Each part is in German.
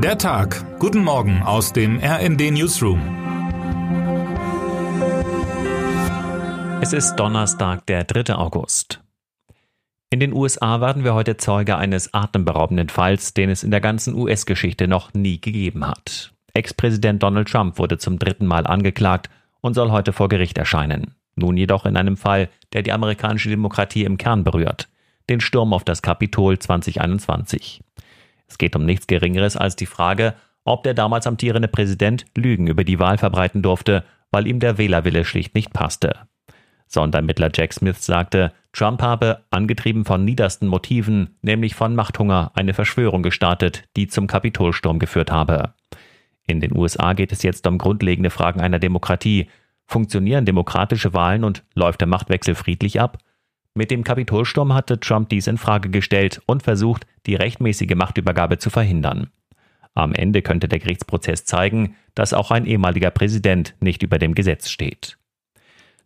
Der Tag. Guten Morgen aus dem RND Newsroom. Es ist Donnerstag, der 3. August. In den USA werden wir heute Zeuge eines atemberaubenden Falls, den es in der ganzen US-Geschichte noch nie gegeben hat. Ex-Präsident Donald Trump wurde zum dritten Mal angeklagt und soll heute vor Gericht erscheinen. Nun jedoch in einem Fall, der die amerikanische Demokratie im Kern berührt. Den Sturm auf das Kapitol 2021. Es geht um nichts Geringeres als die Frage, ob der damals amtierende Präsident Lügen über die Wahl verbreiten durfte, weil ihm der Wählerwille schlicht nicht passte. Sondermittler Jack Smith sagte, Trump habe, angetrieben von niedersten Motiven, nämlich von Machthunger, eine Verschwörung gestartet, die zum Kapitolsturm geführt habe. In den USA geht es jetzt um grundlegende Fragen einer Demokratie. Funktionieren demokratische Wahlen und läuft der Machtwechsel friedlich ab? Mit dem Kapitolsturm hatte Trump dies in Frage gestellt und versucht, die rechtmäßige Machtübergabe zu verhindern. Am Ende könnte der Gerichtsprozess zeigen, dass auch ein ehemaliger Präsident nicht über dem Gesetz steht.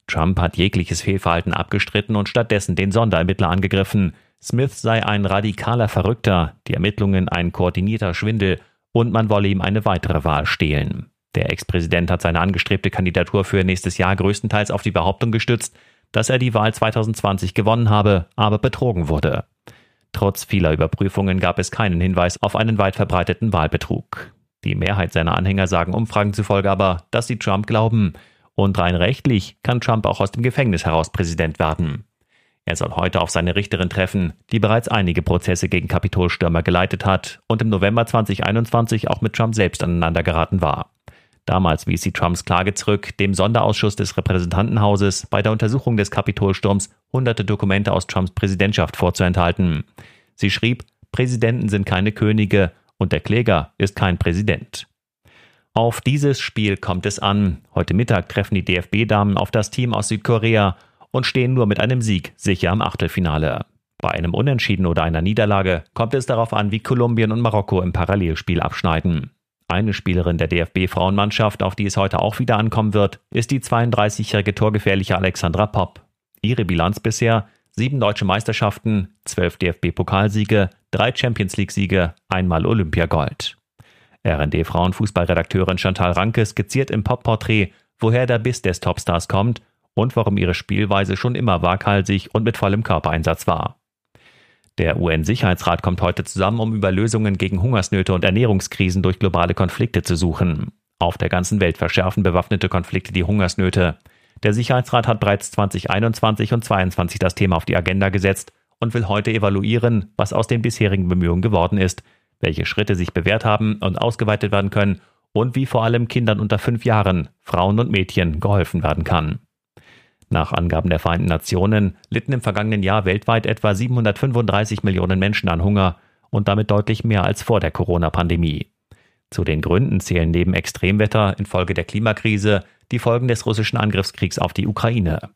Trump hat jegliches Fehlverhalten abgestritten und stattdessen den Sonderermittler angegriffen. Smith sei ein radikaler Verrückter, die Ermittlungen ein koordinierter Schwindel und man wolle ihm eine weitere Wahl stehlen. Der Ex-Präsident hat seine angestrebte Kandidatur für nächstes Jahr größtenteils auf die Behauptung gestützt, dass er die Wahl 2020 gewonnen habe, aber betrogen wurde. Trotz vieler Überprüfungen gab es keinen Hinweis auf einen weit verbreiteten Wahlbetrug. Die Mehrheit seiner Anhänger sagen Umfragen zufolge aber, dass sie Trump glauben. Und rein rechtlich kann Trump auch aus dem Gefängnis heraus Präsident werden. Er soll heute auf seine Richterin treffen, die bereits einige Prozesse gegen Kapitolstürmer geleitet hat und im November 2021 auch mit Trump selbst aneinander geraten war. Damals wies sie Trumps Klage zurück, dem Sonderausschuss des Repräsentantenhauses bei der Untersuchung des Kapitolsturms hunderte Dokumente aus Trumps Präsidentschaft vorzuenthalten. Sie schrieb, Präsidenten sind keine Könige und der Kläger ist kein Präsident. Auf dieses Spiel kommt es an. Heute Mittag treffen die DFB-Damen auf das Team aus Südkorea und stehen nur mit einem Sieg sicher am Achtelfinale. Bei einem Unentschieden oder einer Niederlage kommt es darauf an, wie Kolumbien und Marokko im Parallelspiel abschneiden. Eine Spielerin der DFB-Frauenmannschaft, auf die es heute auch wieder ankommen wird, ist die 32-jährige torgefährliche Alexandra Popp. Ihre Bilanz bisher sieben deutsche Meisterschaften, zwölf DFB-Pokalsiege, drei Champions League-Siege, einmal Olympiagold. RND-Frauenfußballredakteurin Chantal Ranke skizziert im Pop-Porträt, woher der Biss des Topstars kommt und warum ihre Spielweise schon immer waghalsig und mit vollem Körpereinsatz war. Der UN-Sicherheitsrat kommt heute zusammen, um über Lösungen gegen Hungersnöte und Ernährungskrisen durch globale Konflikte zu suchen. Auf der ganzen Welt verschärfen bewaffnete Konflikte die Hungersnöte. Der Sicherheitsrat hat bereits 2021 und 2022 das Thema auf die Agenda gesetzt und will heute evaluieren, was aus den bisherigen Bemühungen geworden ist, welche Schritte sich bewährt haben und ausgeweitet werden können und wie vor allem Kindern unter fünf Jahren, Frauen und Mädchen geholfen werden kann. Nach Angaben der Vereinten Nationen litten im vergangenen Jahr weltweit etwa 735 Millionen Menschen an Hunger und damit deutlich mehr als vor der Corona-Pandemie. Zu den Gründen zählen neben Extremwetter infolge der Klimakrise die Folgen des russischen Angriffskriegs auf die Ukraine.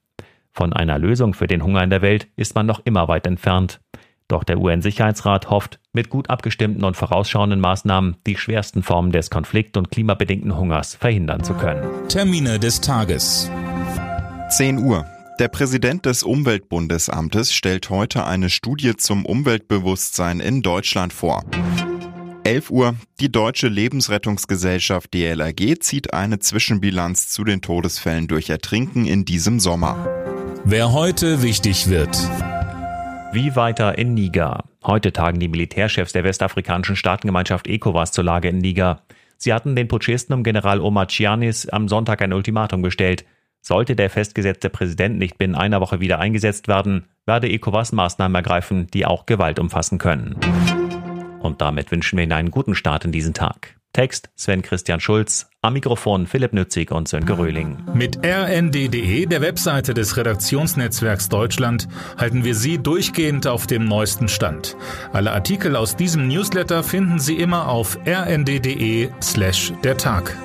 Von einer Lösung für den Hunger in der Welt ist man noch immer weit entfernt. Doch der UN-Sicherheitsrat hofft, mit gut abgestimmten und vorausschauenden Maßnahmen die schwersten Formen des konflikt- und klimabedingten Hungers verhindern zu können. Termine des Tages. 10 Uhr. Der Präsident des Umweltbundesamtes stellt heute eine Studie zum Umweltbewusstsein in Deutschland vor. 11 Uhr. Die Deutsche Lebensrettungsgesellschaft DLRG zieht eine Zwischenbilanz zu den Todesfällen durch Ertrinken in diesem Sommer. Wer heute wichtig wird. Wie weiter in Niger? Heute tagen die Militärchefs der westafrikanischen Staatengemeinschaft ECOWAS zur Lage in Niger. Sie hatten den Putschisten um General Omar Chianis am Sonntag ein Ultimatum gestellt. Sollte der festgesetzte Präsident nicht binnen einer Woche wieder eingesetzt werden, werde ECOWAS Maßnahmen ergreifen, die auch Gewalt umfassen können. Und damit wünschen wir Ihnen einen guten Start in diesen Tag. Text Sven Christian Schulz, am Mikrofon Philipp Nützig und Sönke Röhling. Mit rnd.de, der Webseite des Redaktionsnetzwerks Deutschland, halten wir Sie durchgehend auf dem neuesten Stand. Alle Artikel aus diesem Newsletter finden Sie immer auf rnd.de slash der Tag.